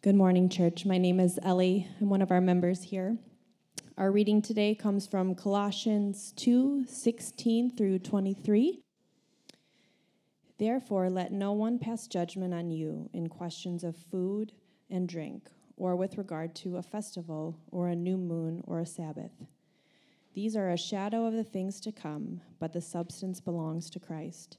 Good morning, church. My name is Ellie. I'm one of our members here. Our reading today comes from Colossians 2 16 through 23. Therefore, let no one pass judgment on you in questions of food and drink, or with regard to a festival, or a new moon, or a Sabbath. These are a shadow of the things to come, but the substance belongs to Christ.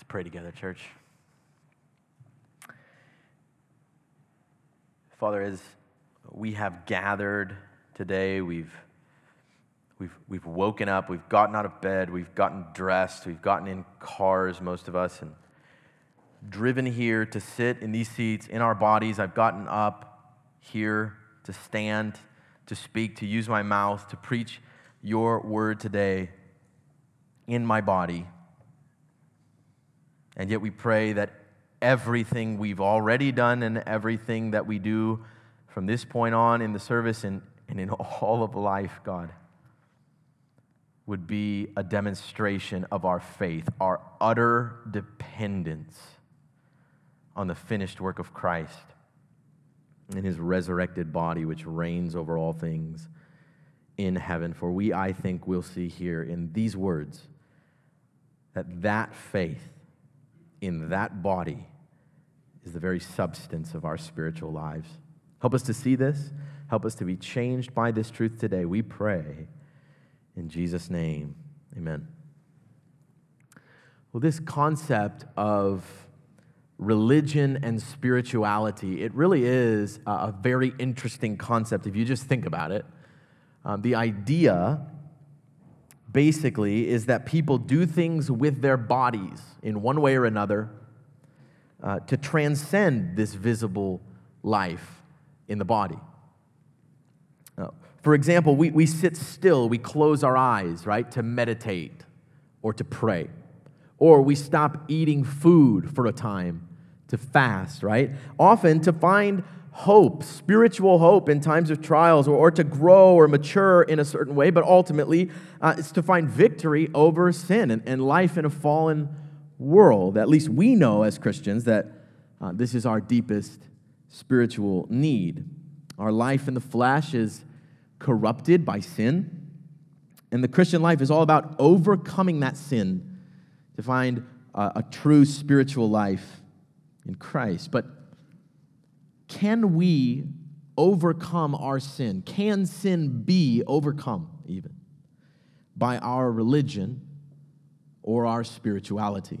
Let's pray together, church. Father, as we have gathered today, we've, we've, we've woken up, we've gotten out of bed, we've gotten dressed, we've gotten in cars, most of us, and driven here to sit in these seats in our bodies. I've gotten up here to stand, to speak, to use my mouth, to preach your word today in my body. And yet we pray that everything we've already done and everything that we do from this point on in the service and, and in all of life, God, would be a demonstration of our faith, our utter dependence on the finished work of Christ in his resurrected body, which reigns over all things in heaven. For we, I think, will see here in these words that that faith in that body is the very substance of our spiritual lives. Help us to see this. Help us to be changed by this truth today. We pray in Jesus' name. Amen. Well, this concept of religion and spirituality, it really is a very interesting concept if you just think about it. Um, the idea basically is that people do things with their bodies in one way or another uh, to transcend this visible life in the body. Uh, for example, we, we sit still, we close our eyes, right, to meditate or to pray. Or we stop eating food for a time to fast, right? Often to find hope, spiritual hope in times of trials, or, or to grow or mature in a certain way, but ultimately uh, it's to find victory over sin and, and life in a fallen world. At least we know as Christians that uh, this is our deepest spiritual need. Our life in the flesh is corrupted by sin, and the Christian life is all about overcoming that sin to find uh, a true spiritual life in Christ. But can we overcome our sin? Can sin be overcome even by our religion or our spirituality?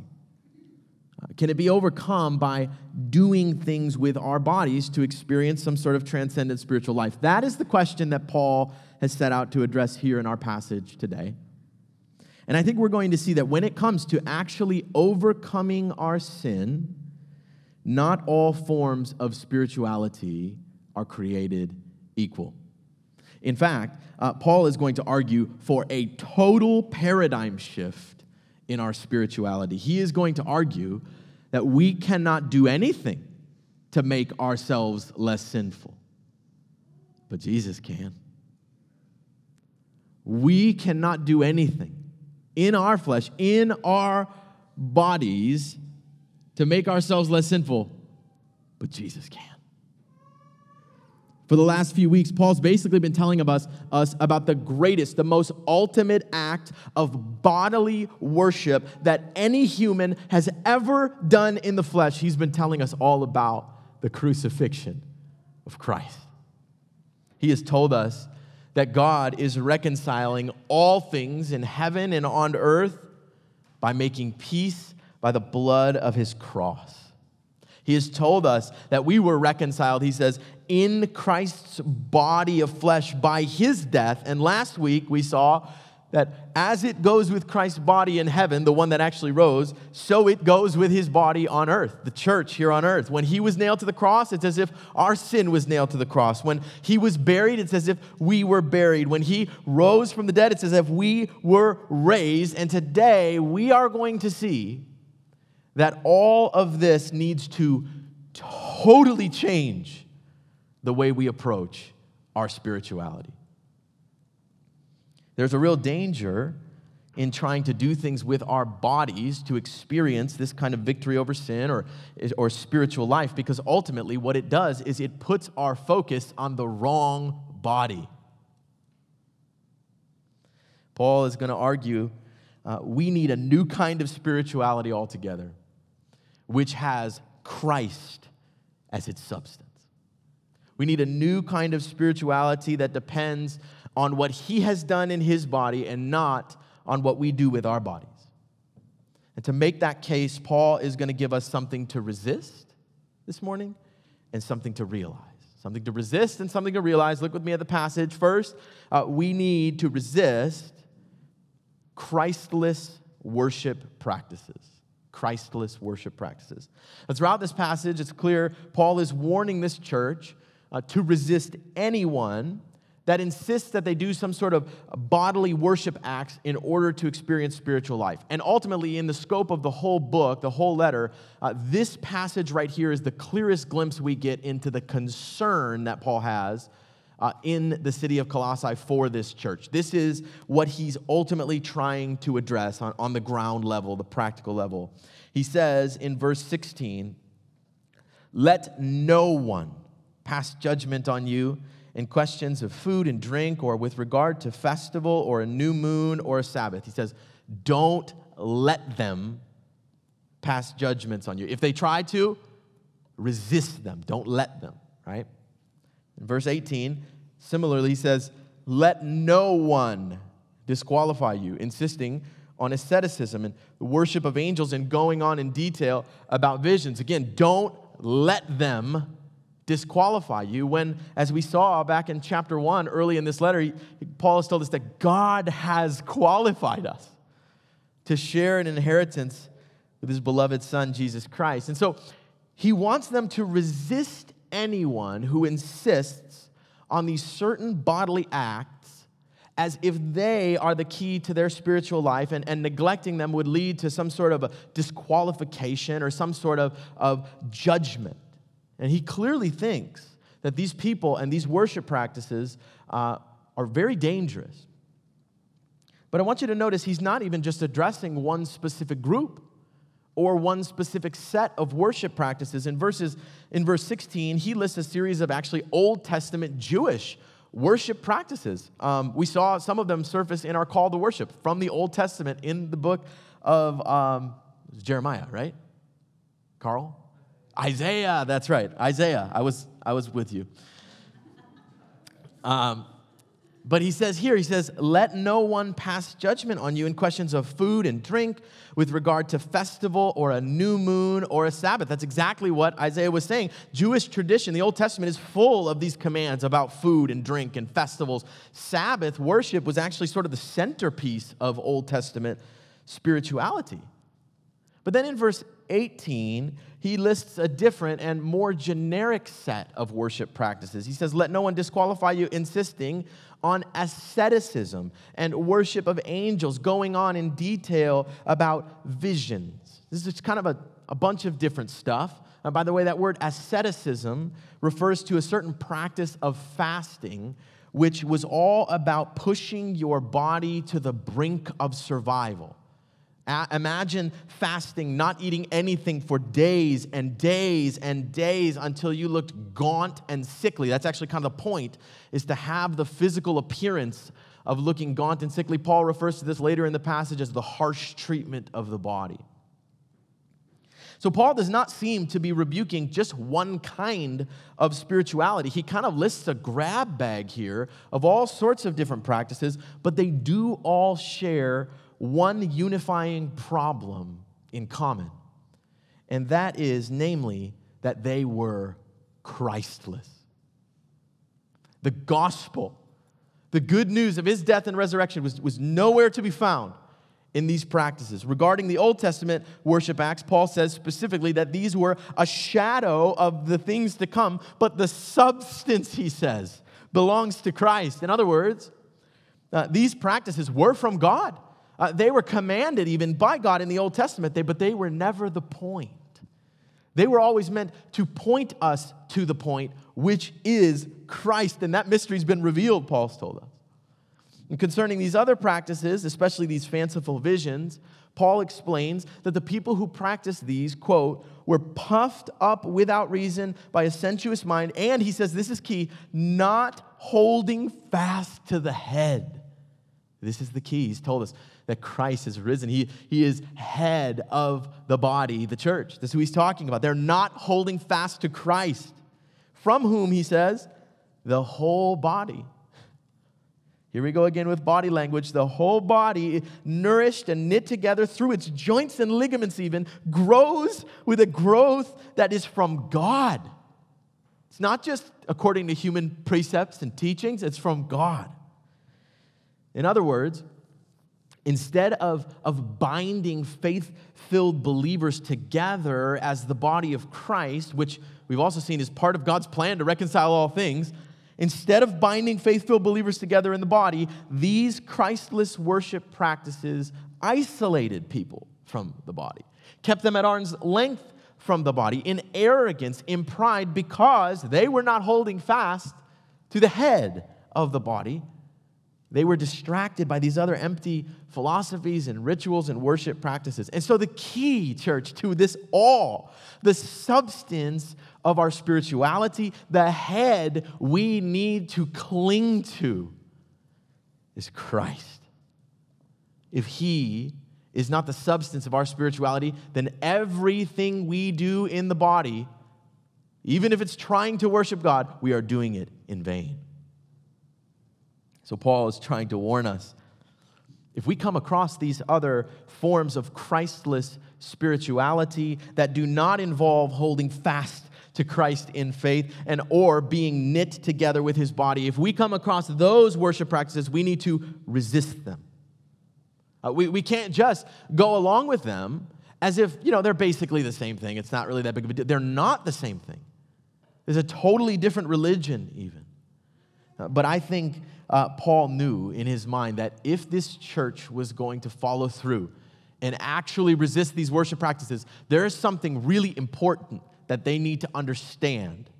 Uh, can it be overcome by doing things with our bodies to experience some sort of transcendent spiritual life? That is the question that Paul has set out to address here in our passage today. And I think we're going to see that when it comes to actually overcoming our sin, not all forms of spirituality are created equal. In fact, uh, Paul is going to argue for a total paradigm shift in our spirituality. He is going to argue that we cannot do anything to make ourselves less sinful, but Jesus can. We cannot do anything in our flesh, in our bodies, to make ourselves less sinful, but Jesus can. For the last few weeks, Paul's basically been telling us, us about the greatest, the most ultimate act of bodily worship that any human has ever done in the flesh. He's been telling us all about the crucifixion of Christ. He has told us that God is reconciling all things in heaven and on earth by making peace by the blood of his cross. He has told us that we were reconciled, he says, in Christ's body of flesh by his death. And last week we saw that as it goes with Christ's body in heaven, the one that actually rose, so it goes with his body on earth, the church here on earth. When he was nailed to the cross, it's as if our sin was nailed to the cross. When he was buried, it's as if we were buried. When he rose from the dead, it's as if we were raised. And today we are going to see that all of this needs to totally change the way we approach our spirituality. There's a real danger in trying to do things with our bodies to experience this kind of victory over sin or, or spiritual life because ultimately what it does is it puts our focus on the wrong body. Paul is going to argue uh, we need a new kind of spirituality altogether, which has Christ as its substance. We need a new kind of spirituality that depends on what he has done in his body and not on what we do with our bodies. And to make that case, Paul is going to give us something to resist this morning and something to realize. Something to resist and something to realize. Look with me at the passage. First, uh, we need to resist Christless worship practices. Christless worship practices. And throughout this passage, it's clear Paul is warning this church uh, to resist anyone that insists that they do some sort of bodily worship acts in order to experience spiritual life. And ultimately, in the scope of the whole book, the whole letter, uh, this passage right here is the clearest glimpse we get into the concern that Paul has uh, in the city of Colossae for this church. This is what he's ultimately trying to address on, on the ground level, the practical level. He says in verse 16, Let no one pass judgment on you in questions of food and drink or with regard to festival or a new moon or a Sabbath. He says, don't let them pass judgments on you. If they try to, resist them. Don't let them, right? In verse 18, similarly, he says, let no one disqualify you, insisting on asceticism and the worship of angels and going on in detail about visions. Again, don't let them disqualify you when, as we saw back in chapter 1, early in this letter, Paul has told us that God has qualified us to share an inheritance with his beloved Son, Jesus Christ. And so he wants them to resist anyone who insists on these certain bodily acts as if they are the key to their spiritual life, and, and neglecting them would lead to some sort of disqualification or some sort of, of judgment. And he clearly thinks that these people and these worship practices uh, are very dangerous. But I want you to notice he's not even just addressing one specific group or one specific set of worship practices. In verses in verse 16, he lists a series of actually Old Testament Jewish worship practices. Um, we saw some of them surface in our call to worship from the Old Testament in the book of um, Jeremiah, right? Carl? Isaiah, that's right, Isaiah. I was, I was with you. Um, but he says here, he says, let no one pass judgment on you in questions of food and drink with regard to festival or a new moon or a Sabbath. That's exactly what Isaiah was saying. Jewish tradition, the Old Testament is full of these commands about food and drink and festivals. Sabbath worship was actually sort of the centerpiece of Old Testament spirituality. But then in verse 18, he lists a different and more generic set of worship practices. He says, Let no one disqualify you, insisting on asceticism and worship of angels, going on in detail about visions. This is kind of a, a bunch of different stuff. Uh, by the way, that word asceticism refers to a certain practice of fasting, which was all about pushing your body to the brink of survival. Imagine fasting, not eating anything for days and days and days until you looked gaunt and sickly. That's actually kind of the point, is to have the physical appearance of looking gaunt and sickly. Paul refers to this later in the passage as the harsh treatment of the body. So, Paul does not seem to be rebuking just one kind of spirituality. He kind of lists a grab bag here of all sorts of different practices, but they do all share one unifying problem in common. And that is, namely, that they were Christless. The gospel, the good news of his death and resurrection, was, was nowhere to be found in these practices. Regarding the Old Testament worship acts, Paul says specifically that these were a shadow of the things to come, but the substance, he says, belongs to Christ. In other words, uh, these practices were from God. Uh, they were commanded even by God in the Old Testament, but they were never the point. They were always meant to point us to the point, which is Christ. And that mystery's been revealed, Paul's told us. And concerning these other practices, especially these fanciful visions, Paul explains that the people who practiced these, quote, were puffed up without reason by a sensuous mind, and he says, this is key, not holding fast to the head. This is the key. He's told us that Christ is risen. He, he is head of the body, the church. That's who he's talking about. They're not holding fast to Christ, from whom, he says, the whole body here we go again with body language. The whole body, nourished and knit together through its joints and ligaments, even, grows with a growth that is from God. It's not just according to human precepts and teachings, it's from God. In other words, instead of, of binding faith filled believers together as the body of Christ, which we've also seen is part of God's plan to reconcile all things, Instead of binding faith filled believers together in the body, these Christless worship practices isolated people from the body, kept them at arm's length from the body in arrogance, in pride, because they were not holding fast to the head of the body. They were distracted by these other empty philosophies and rituals and worship practices. And so, the key, church, to this all, the substance of our spirituality, the head we need to cling to is Christ. If He is not the substance of our spirituality, then everything we do in the body, even if it's trying to worship God, we are doing it in vain. So, Paul is trying to warn us if we come across these other forms of Christless spirituality that do not involve holding fast to Christ in faith and or being knit together with his body, if we come across those worship practices, we need to resist them. Uh, we, we can't just go along with them as if, you know, they're basically the same thing. It's not really that big of a deal. They're not the same thing. There's a totally different religion, even. But I think uh, Paul knew in his mind that if this church was going to follow through and actually resist these worship practices, there is something really important that they need to understand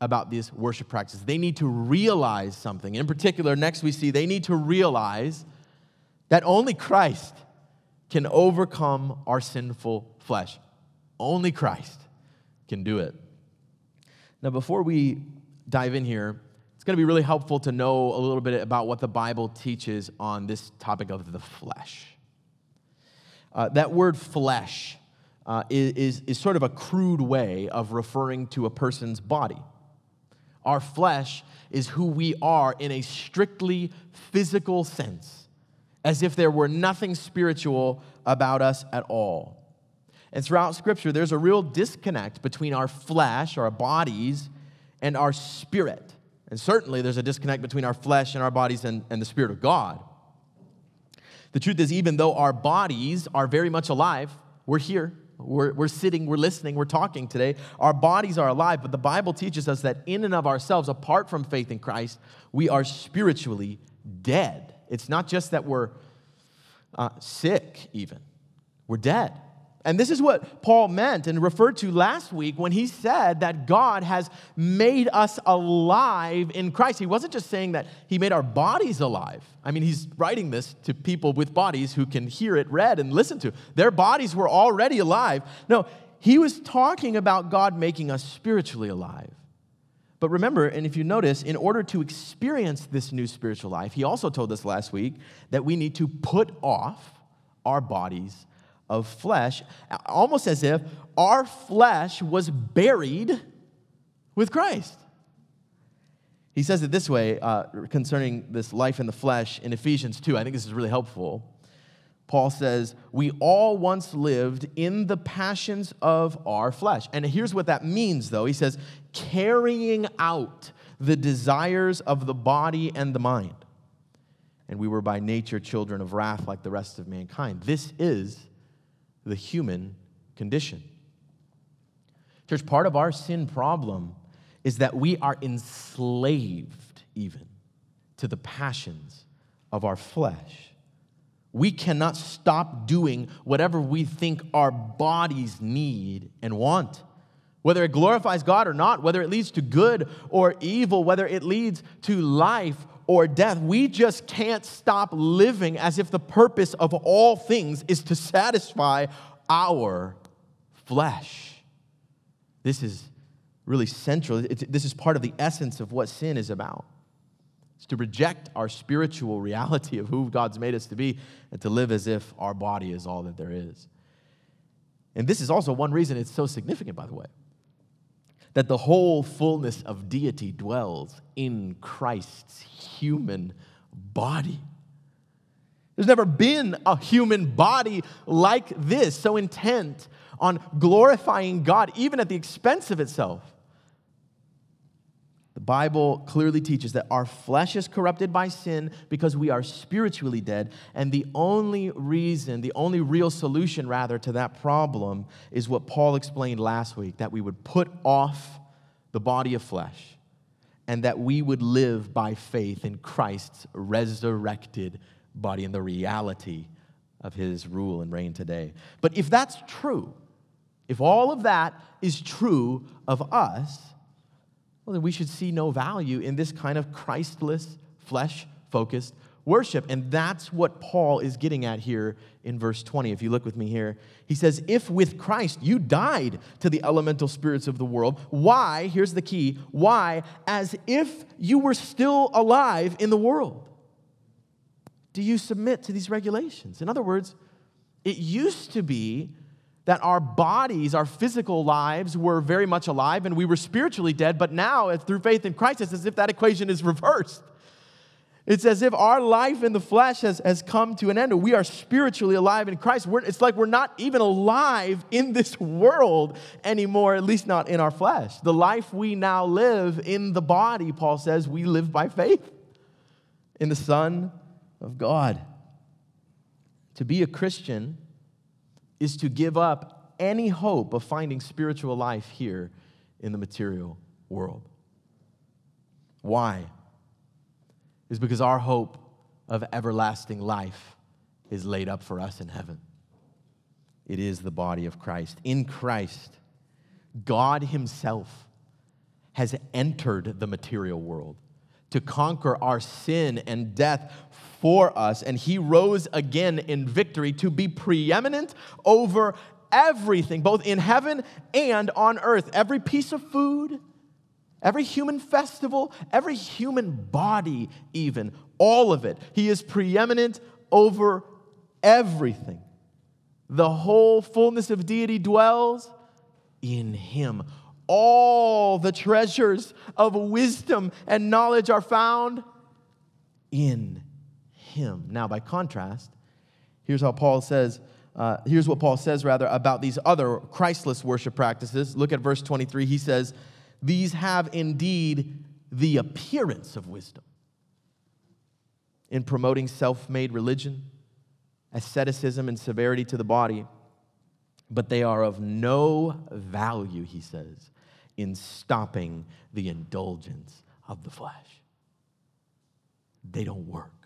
about these worship practices. They need to realize something. In particular, next we see they need to realize that only Christ can overcome our sinful flesh. Only Christ can do it. Now, before we dive in here, it's going to be really helpful to know a little bit about what the Bible teaches on this topic of the flesh. Uh, that word flesh uh, is, is sort of a crude way of referring to a person's body. Our flesh is who we are in a strictly physical sense, as if there were nothing spiritual about us at all. And throughout Scripture, there's a real disconnect between our flesh, our bodies, and our spirit. And certainly, there's a disconnect between our flesh and our bodies and, and the Spirit of God. The truth is, even though our bodies are very much alive, we're here, we're, we're sitting, we're listening, we're talking today. Our bodies are alive, but the Bible teaches us that in and of ourselves, apart from faith in Christ, we are spiritually dead. It's not just that we're uh, sick, even, we're dead. And this is what Paul meant and referred to last week when he said that God has made us alive in Christ. He wasn't just saying that he made our bodies alive. I mean, he's writing this to people with bodies who can hear it read and listen to. Their bodies were already alive. No, he was talking about God making us spiritually alive. But remember, and if you notice, in order to experience this new spiritual life, he also told us last week that we need to put off our bodies of flesh, almost as if our flesh was buried with Christ. He says it this way uh, concerning this life in the flesh in Ephesians 2. I think this is really helpful. Paul says, We all once lived in the passions of our flesh. And here's what that means, though. He says, carrying out the desires of the body and the mind. And we were by nature children of wrath like the rest of mankind. This is the human condition. Church, part of our sin problem is that we are enslaved even to the passions of our flesh. We cannot stop doing whatever we think our bodies need and want. Whether it glorifies God or not, whether it leads to good or evil, whether it leads to life or death, we just can't stop living as if the purpose of all things is to satisfy our flesh. This is really central. It's, this is part of the essence of what sin is about. It's to reject our spiritual reality of who God's made us to be and to live as if our body is all that there is. And this is also one reason it's so significant, by the way, that the whole fullness of deity dwells in Christ's human body. There's never been a human body like this, so intent on glorifying God, even at the expense of itself. Bible clearly teaches that our flesh is corrupted by sin because we are spiritually dead. And the only reason, the only real solution, rather, to that problem is what Paul explained last week that we would put off the body of flesh and that we would live by faith in Christ's resurrected body and the reality of his rule and reign today. But if that's true, if all of that is true of us, well, then we should see no value in this kind of Christless, flesh focused worship. And that's what Paul is getting at here in verse 20. If you look with me here, he says, If with Christ you died to the elemental spirits of the world, why, here's the key, why, as if you were still alive in the world, do you submit to these regulations? In other words, it used to be that our bodies, our physical lives were very much alive and we were spiritually dead, but now, through faith in Christ, it's as if that equation is reversed. It's as if our life in the flesh has, has come to an end. We are spiritually alive in Christ. We're, it's like we're not even alive in this world anymore, at least not in our flesh. The life we now live in the body, Paul says, we live by faith in the Son of God. To be a Christian is to give up any hope of finding spiritual life here in the material world. Why? Is because our hope of everlasting life is laid up for us in heaven. It is the body of Christ. In Christ, God Himself has entered the material world to conquer our sin and death for us, and he rose again in victory to be preeminent over everything, both in heaven and on earth. Every piece of food, every human festival, every human body, even, all of it. He is preeminent over everything. The whole fullness of deity dwells in him. All the treasures of wisdom and knowledge are found in him. Now, by contrast, here's how Paul says, uh, here's what Paul says rather about these other Christless worship practices. Look at verse 23. He says, These have indeed the appearance of wisdom in promoting self made religion, asceticism, and severity to the body, but they are of no value, he says, in stopping the indulgence of the flesh. They don't work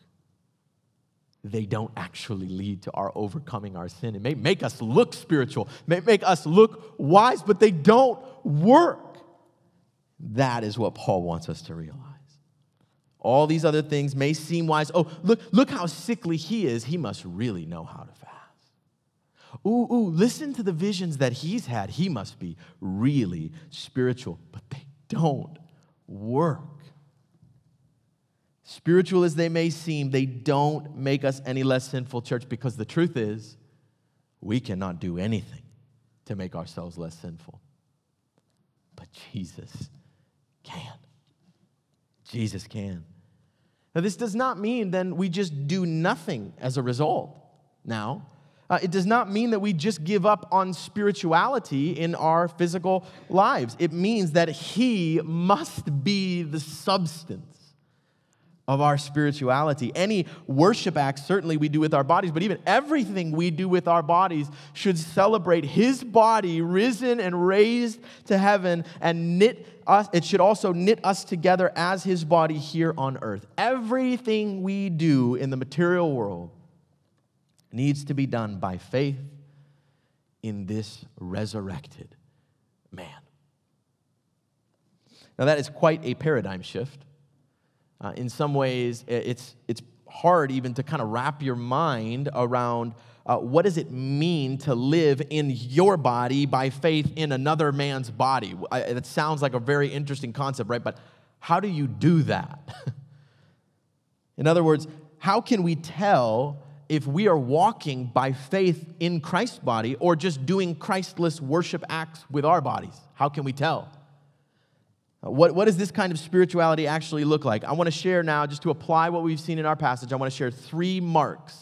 they don't actually lead to our overcoming our sin. It may make us look spiritual, may make us look wise, but they don't work. That is what Paul wants us to realize. All these other things may seem wise. Oh, look, look how sickly he is. He must really know how to fast. Ooh, ooh, listen to the visions that he's had. He must be really spiritual, but they don't work. Spiritual as they may seem, they don't make us any less sinful, church, because the truth is, we cannot do anything to make ourselves less sinful. But Jesus can. Jesus can. Now, this does not mean then we just do nothing as a result. Now, uh, it does not mean that we just give up on spirituality in our physical lives. It means that He must be the substance of our spirituality. Any worship act, certainly we do with our bodies, but even everything we do with our bodies should celebrate His body risen and raised to heaven and knit us. It should also knit us together as His body here on earth. Everything we do in the material world needs to be done by faith in this resurrected man. Now, that is quite a paradigm shift. Uh, in some ways, it's, it's hard even to kind of wrap your mind around uh, what does it mean to live in your body by faith in another man's body. I, it sounds like a very interesting concept, right? But how do you do that? in other words, how can we tell if we are walking by faith in Christ's body or just doing Christless worship acts with our bodies? How can we tell? Uh, what, what does this kind of spirituality actually look like? I want to share now, just to apply what we've seen in our passage, I want to share three marks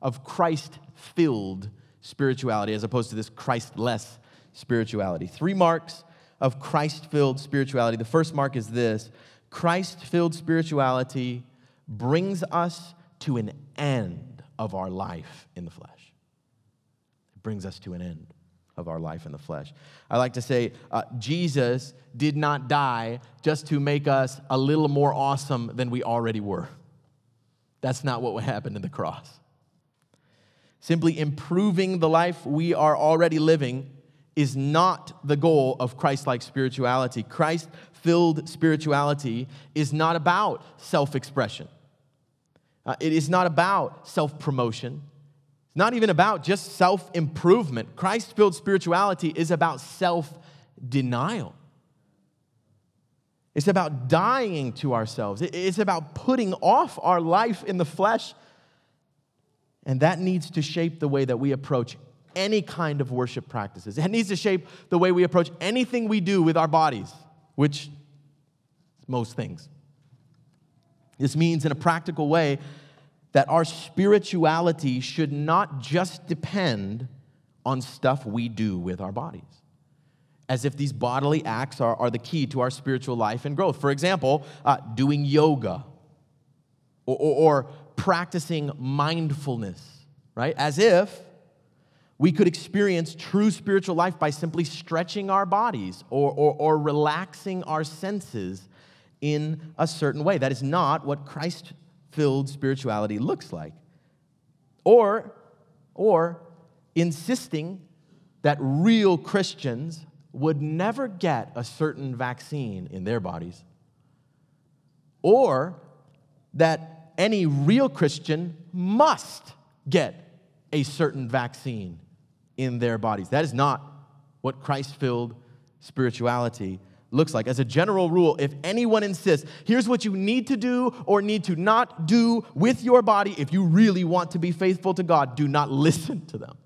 of Christ filled spirituality as opposed to this Christless spirituality. Three marks of Christ filled spirituality. The first mark is this Christ filled spirituality brings us to an end of our life in the flesh. It brings us to an end of our life in the flesh. I like to say uh, Jesus did not die just to make us a little more awesome than we already were. That's not what happened in the cross. Simply improving the life we are already living is not the goal of Christ like spirituality. Christ filled spirituality is not about self expression. Uh, it is not about self promotion. It's not even about just self improvement. Christ filled spirituality is about self denial. It's about dying to ourselves. It's about putting off our life in the flesh. And that needs to shape the way that we approach any kind of worship practices. It needs to shape the way we approach anything we do with our bodies, which most things. This means, in a practical way, that our spirituality should not just depend on stuff we do with our bodies, as if these bodily acts are, are the key to our spiritual life and growth. For example, uh, doing yoga or, or, or practicing mindfulness, right? As if we could experience true spiritual life by simply stretching our bodies or, or, or relaxing our senses in a certain way. That is not what Christ filled spirituality looks like. Or, or insisting that real Christians would never get a certain vaccine in their bodies. Or that any real Christian must get a certain vaccine in their bodies. That is not what Christ filled spirituality looks like. As a general rule, if anyone insists, here's what you need to do or need to not do with your body if you really want to be faithful to God, do not listen to them.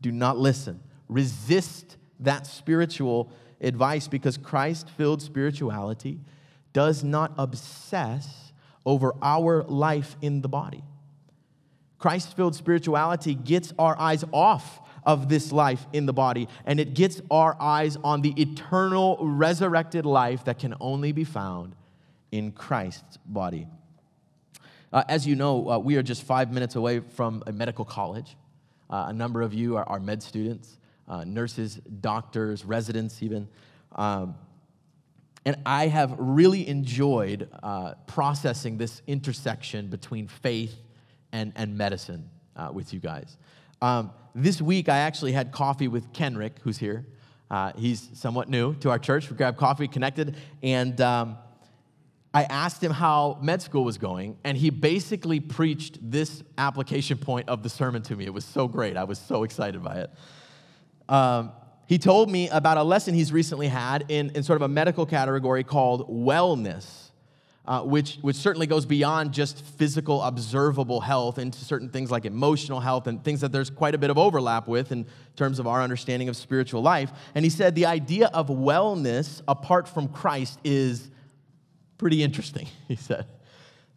Do not listen. Resist that spiritual advice because Christ filled spirituality does not obsess over our life in the body. Christ filled spirituality gets our eyes off of this life in the body, and it gets our eyes on the eternal resurrected life that can only be found in Christ's body. Uh, as you know, uh, we are just five minutes away from a medical college. Uh, a number of you are, are med students, uh, nurses, doctors, residents, even. Um, and I have really enjoyed uh, processing this intersection between faith and, and medicine uh, with you guys. Um, this week, I actually had coffee with Kenrick, who's here. Uh, he's somewhat new to our church. We grabbed coffee, connected, and um, I asked him how med school was going, and he basically preached this application point of the sermon to me. It was so great. I was so excited by it. Um, he told me about a lesson he's recently had in, in sort of a medical category called wellness. Uh, which, which certainly goes beyond just physical, observable health into certain things like emotional health and things that there's quite a bit of overlap with in terms of our understanding of spiritual life. And he said the idea of wellness apart from Christ is pretty interesting, he said.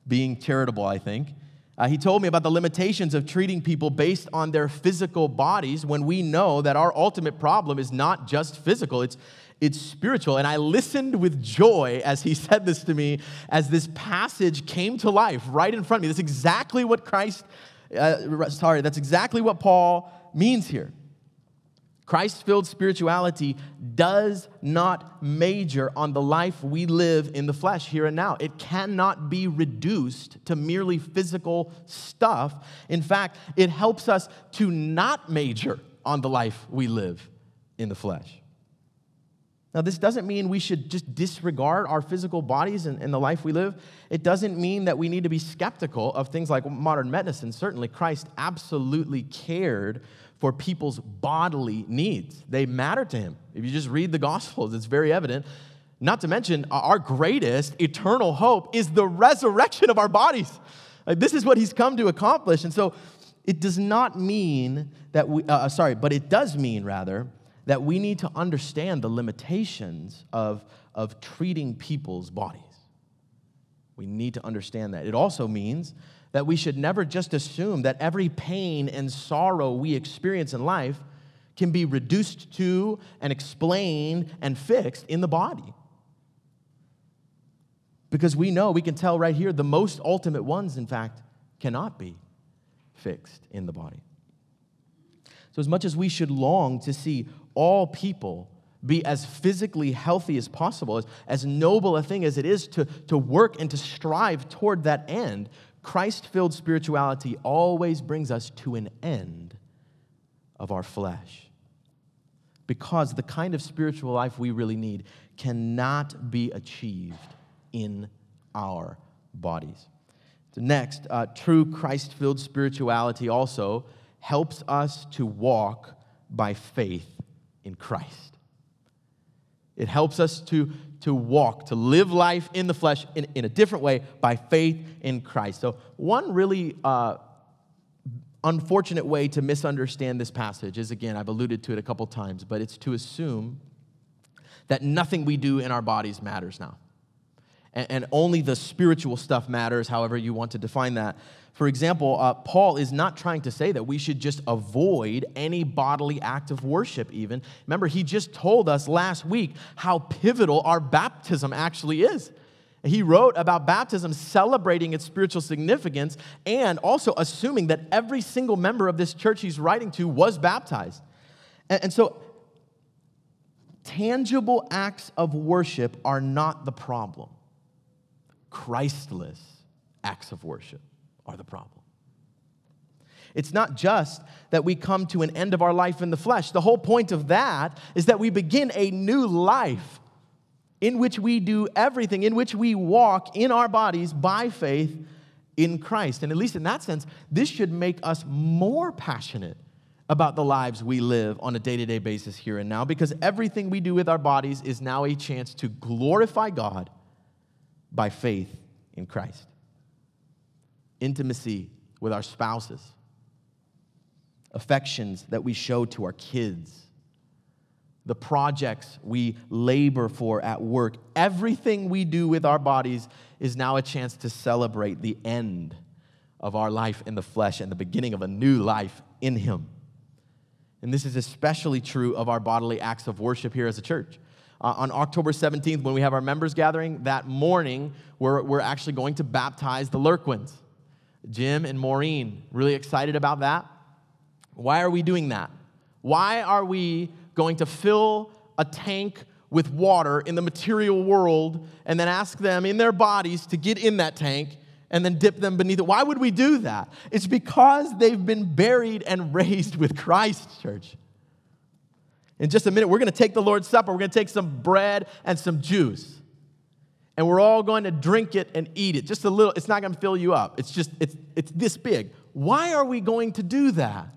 Being charitable, I think. Uh, he told me about the limitations of treating people based on their physical bodies when we know that our ultimate problem is not just physical, it's, it's spiritual. And I listened with joy as he said this to me, as this passage came to life right in front of me. That's exactly what Christ, uh, sorry, that's exactly what Paul means here. Christ filled spirituality does not major on the life we live in the flesh here and now. It cannot be reduced to merely physical stuff. In fact, it helps us to not major on the life we live in the flesh. Now, this doesn't mean we should just disregard our physical bodies and, and, the life we live. It doesn't mean that we need to be skeptical of things like modern medicine. Certainly, Christ absolutely cared for people's bodily needs, they matter to him. If you just read the Gospels, it's very evident. Not to mention, our greatest eternal hope is the resurrection of our bodies. Like, this is what he's come to accomplish. And so, it does not mean that we, uh, sorry, but it does mean, rather, that we need to understand the limitations of, of treating people's bodies. We need to understand that. It also means that we should never just assume that every pain and sorrow we experience in life can be reduced to and explained and fixed in the body. Because we know, we can tell right here, the most ultimate ones, in fact, cannot be fixed in the body. So, as much as we should long to see all people be as physically healthy as possible, as, as noble a thing as it is to, to work and to strive toward that end, Christ filled spirituality always brings us to an end of our flesh. Because the kind of spiritual life we really need cannot be achieved in our bodies. So next, uh, true Christ filled spirituality also helps us to walk by faith in Christ. It helps us to, to walk, to live life in the flesh in, in a different way by faith in Christ. So, one really uh, unfortunate way to misunderstand this passage is again, I've alluded to it a couple times, but it's to assume that nothing we do in our bodies matters now. And, and only the spiritual stuff matters, however you want to define that. For example, uh, Paul is not trying to say that we should just avoid any bodily act of worship, even. Remember, he just told us last week how pivotal our baptism actually is. He wrote about baptism celebrating its spiritual significance and also assuming that every single member of this church he's writing to was baptized. And, and so, tangible acts of worship are not the problem, Christless acts of worship are the problem. It's not just that we come to an end of our life in the flesh. The whole point of that is that we begin a new life in which we do everything, in which we walk in our bodies by faith in Christ. And at least in that sense, this should make us more passionate about the lives we live on a day to day basis here and now because everything we do with our bodies is now a chance to glorify God by faith in Christ intimacy with our spouses, affections that we show to our kids, the projects we labor for at work. Everything we do with our bodies is now a chance to celebrate the end of our life in the flesh and the beginning of a new life in Him. And this is especially true of our bodily acts of worship here as a church. Uh, on October 17th, when we have our members gathering, that morning, we're, we're actually going to baptize the Lurkwins. Jim and Maureen, really excited about that. Why are we doing that? Why are we going to fill a tank with water in the material world and then ask them in their bodies to get in that tank and then dip them beneath it? Why would we do that? It's because they've been buried and raised with Christ, church. In just a minute, we're going to take the Lord's Supper. We're going to take some bread and some juice and we're all going to drink it and eat it. Just a little, it's not going to fill you up. It's just, it's, it's this big. Why are we going to do that?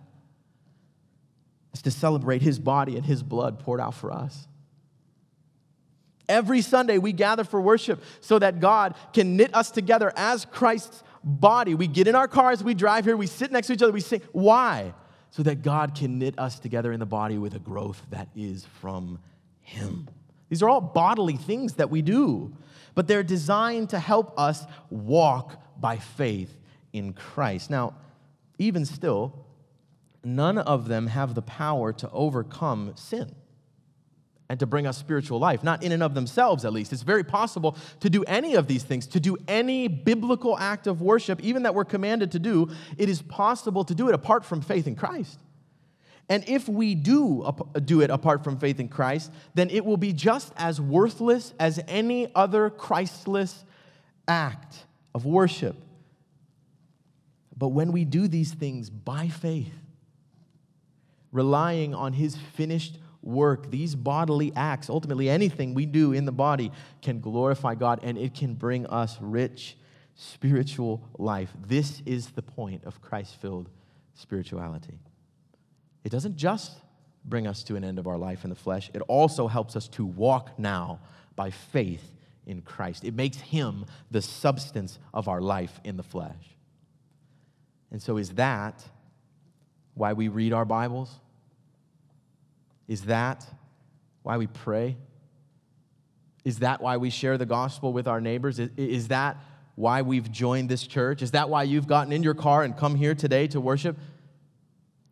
It's to celebrate his body and his blood poured out for us. Every Sunday, we gather for worship so that God can knit us together as Christ's body. We get in our cars, we drive here, we sit next to each other, we sing. Why? So that God can knit us together in the body with a growth that is from Him. These are all bodily things that we do, but they're designed to help us walk by faith in Christ. Now, even still, none of them have the power to overcome sin and to bring us spiritual life, not in and of themselves at least. It's very possible to do any of these things, to do any biblical act of worship, even that we're commanded to do. It is possible to do it apart from faith in Christ. And if we do do it apart from faith in Christ, then it will be just as worthless as any other Christless act of worship. But when we do these things by faith, relying on His finished work, these bodily acts, ultimately anything we do in the body, can glorify God and it can bring us rich spiritual life. This is the point of Christ filled spirituality. It doesn't just bring us to an end of our life in the flesh, it also helps us to walk now by faith in Christ. It makes Him the substance of our life in the flesh. And so, is that why we read our Bibles? Is that why we pray? Is that why we share the gospel with our neighbors? Is, that why we've joined this church? Is that why you've gotten in your car and come here today to worship?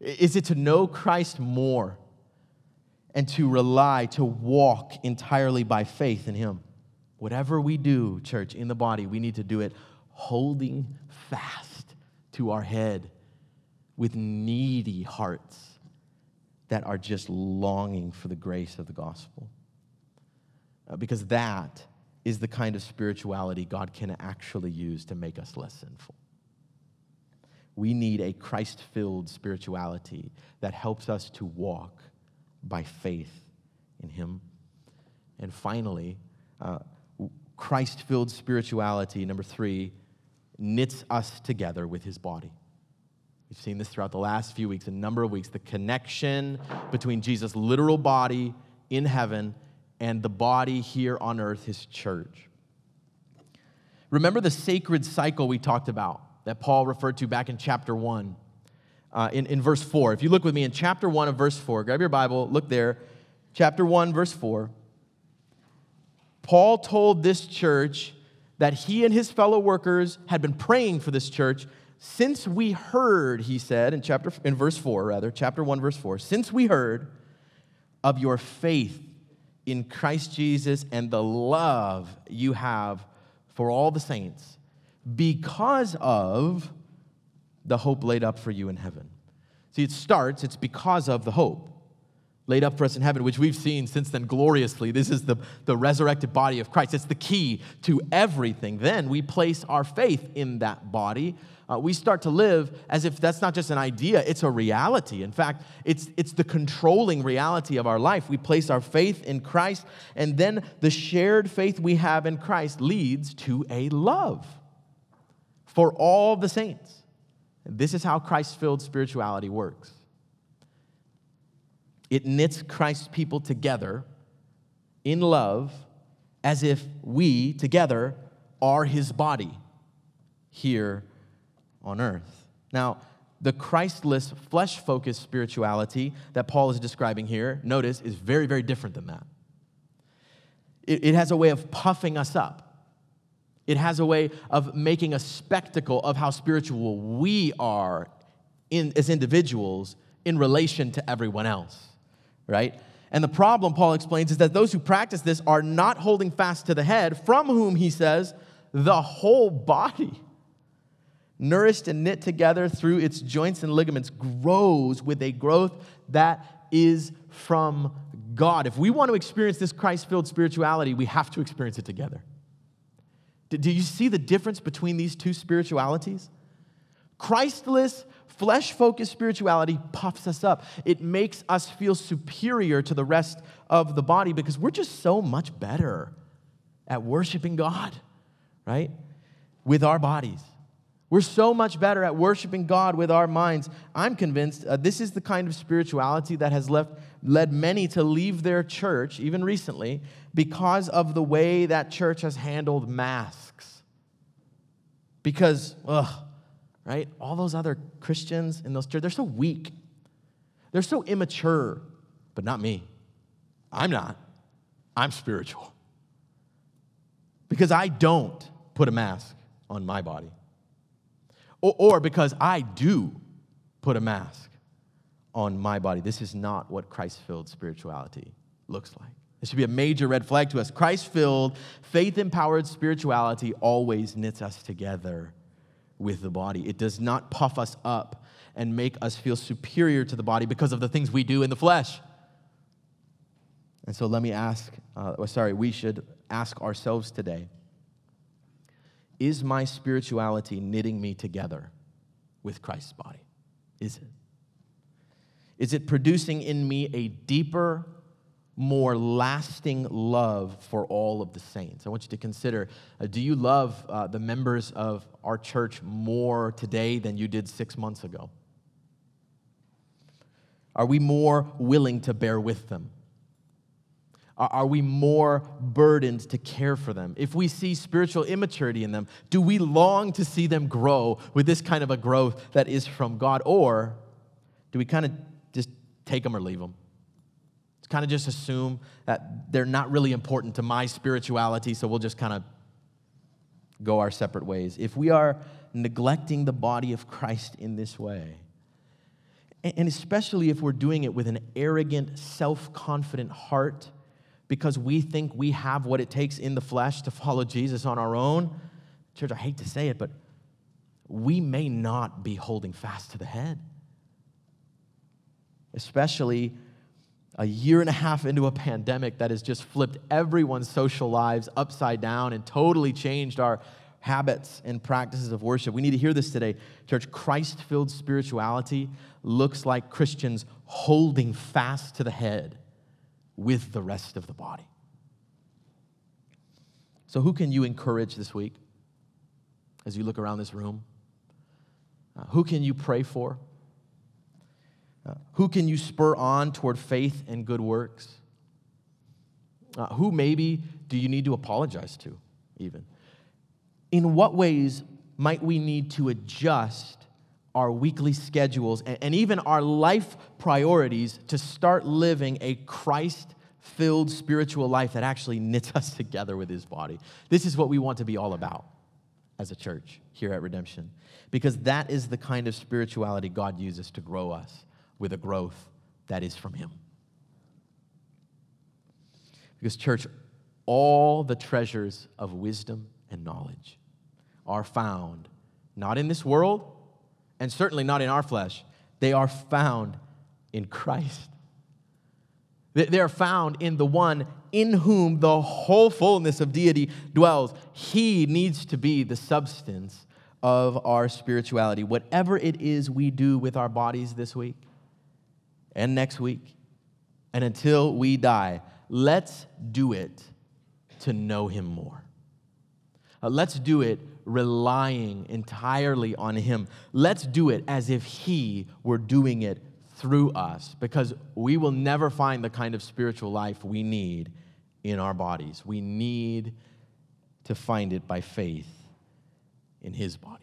Is it to know Christ more and to rely, to walk entirely by faith in Him? Whatever we do, church, in the body, we need to do it holding fast to our head with needy hearts that are just longing for the grace of the gospel. Uh, because that is the kind of spirituality God can actually use to make us less sinful. We need a Christ filled spirituality that helps us to walk by faith in Him. And finally, uh, Christ filled spirituality, number three, knits us together with His body. We've seen this throughout the last few weeks, a number of weeks, the connection between Jesus' literal body in heaven and the body here on earth, his church. Remember the sacred cycle we talked about that Paul referred to back in chapter 1, uh, in, in verse 4. If you look with me in chapter 1 of verse 4, grab your Bible, look there. Chapter 1, verse 4. Paul told this church that he and his fellow workers had been praying for this church since we heard, he said in chapter in verse 4 rather, chapter 1 verse 4, since we heard of your faith in Christ Jesus and the love you have for all the saints because of the hope laid up for you in heaven. See, it starts, it's because of the hope laid up for us in heaven, which we've seen since then gloriously. This is the, the resurrected body of Christ. It's the key to everything. Then we place our faith in that body uh, we start to live as if that's not just an idea, it's a reality. In fact, it's, it's the controlling reality of our life. We place our faith in Christ, and then the shared faith we have in Christ leads to a love for all the saints. This is how Christ filled spirituality works it knits Christ's people together in love as if we together are his body here on earth. Now, the Christless, flesh focused spirituality that Paul is describing here, notice, is very, very different than that. It, it, has a way of puffing us up, it has a way of making a spectacle of how spiritual we are in, as individuals in relation to everyone else, right? And the problem, Paul explains, is that those who practice this are not holding fast to the head, from whom, he says, the whole body nourished and knit together through its joints and ligaments, grows with a growth that is from God. If we want to experience this Christ filled spirituality, we have to experience it together. Do you see the difference between these two spiritualities? Christless, flesh focused spirituality puffs us up. It makes us feel superior to the rest of the body because we're just so much better at worshiping God, right? With our bodies. We're so much better at worshiping God with our minds. I'm convinced uh, this is the kind of spirituality that has left, led many to leave their church, even recently, because of the way that church has handled masks. Because, ugh, right? All those other Christians in those churches, they're so weak. They're so immature, but not me. I'm not. I'm spiritual. Because I don't put a mask on my body. Or, or because I do put a mask on my body. This is not what Christ filled spirituality looks like. This should be a major red flag to us. Christ filled, faith empowered spirituality always knits us together with the body. It does not puff us up and make us feel superior to the body because of the things we do in the flesh. And so let me ask, uh, oh, sorry, we should ask ourselves today Is my spirituality knitting me together with Christ's body? Is it? Is it producing in me a deeper, more lasting love for all of the saints? I want you to consider uh, do you love uh, the members of our church more today than you did six months ago? Are we more willing to bear with them? Are we more burdened to care for them? If we see spiritual immaturity in them, do we long to see them grow with this kind of a growth that is from God? Or do we kind of just take them or leave them? Kind of just assume that they're not really important to my spirituality, so we'll just kind of go our separate ways. If we are neglecting the body of Christ in this way, and especially if we're doing it with an arrogant, self confident heart, because we think we have what it takes in the flesh to follow Jesus on our own, church, I hate to say it, but we may not be holding fast to the head. Especially a year and a half into a pandemic that has just flipped everyone's social lives upside down and totally changed our habits and practices of worship. We need to hear this today. Church, Christ filled spirituality looks like Christians holding fast to the head with the rest of the body. So, who can you encourage this week as you look around this room? Uh, who can you pray for? Uh, who can you spur on toward faith and good works? Uh, who maybe do you need to apologize to, even? In what ways might we need to adjust our weekly schedules, and, and even our life priorities to start living a Christ filled spiritual life that actually knits us together with his body. This is what we want to be all about as a church here at Redemption, because that is the kind of spirituality God uses to grow us with a growth that is from him. Because, church, all the treasures of wisdom and knowledge are found not in this world, and certainly not in our flesh. They are found in Christ. They are found in the one in whom the whole fullness of deity dwells. He needs to be the substance of our spirituality. Whatever it is we do with our bodies this week and next week, and until we die, let's do it to know Him more. Uh, let's do it relying entirely on Him. Let's do it as if He were doing it through us because we will never find the kind of spiritual life we need in our bodies. We need to find it by faith in His body.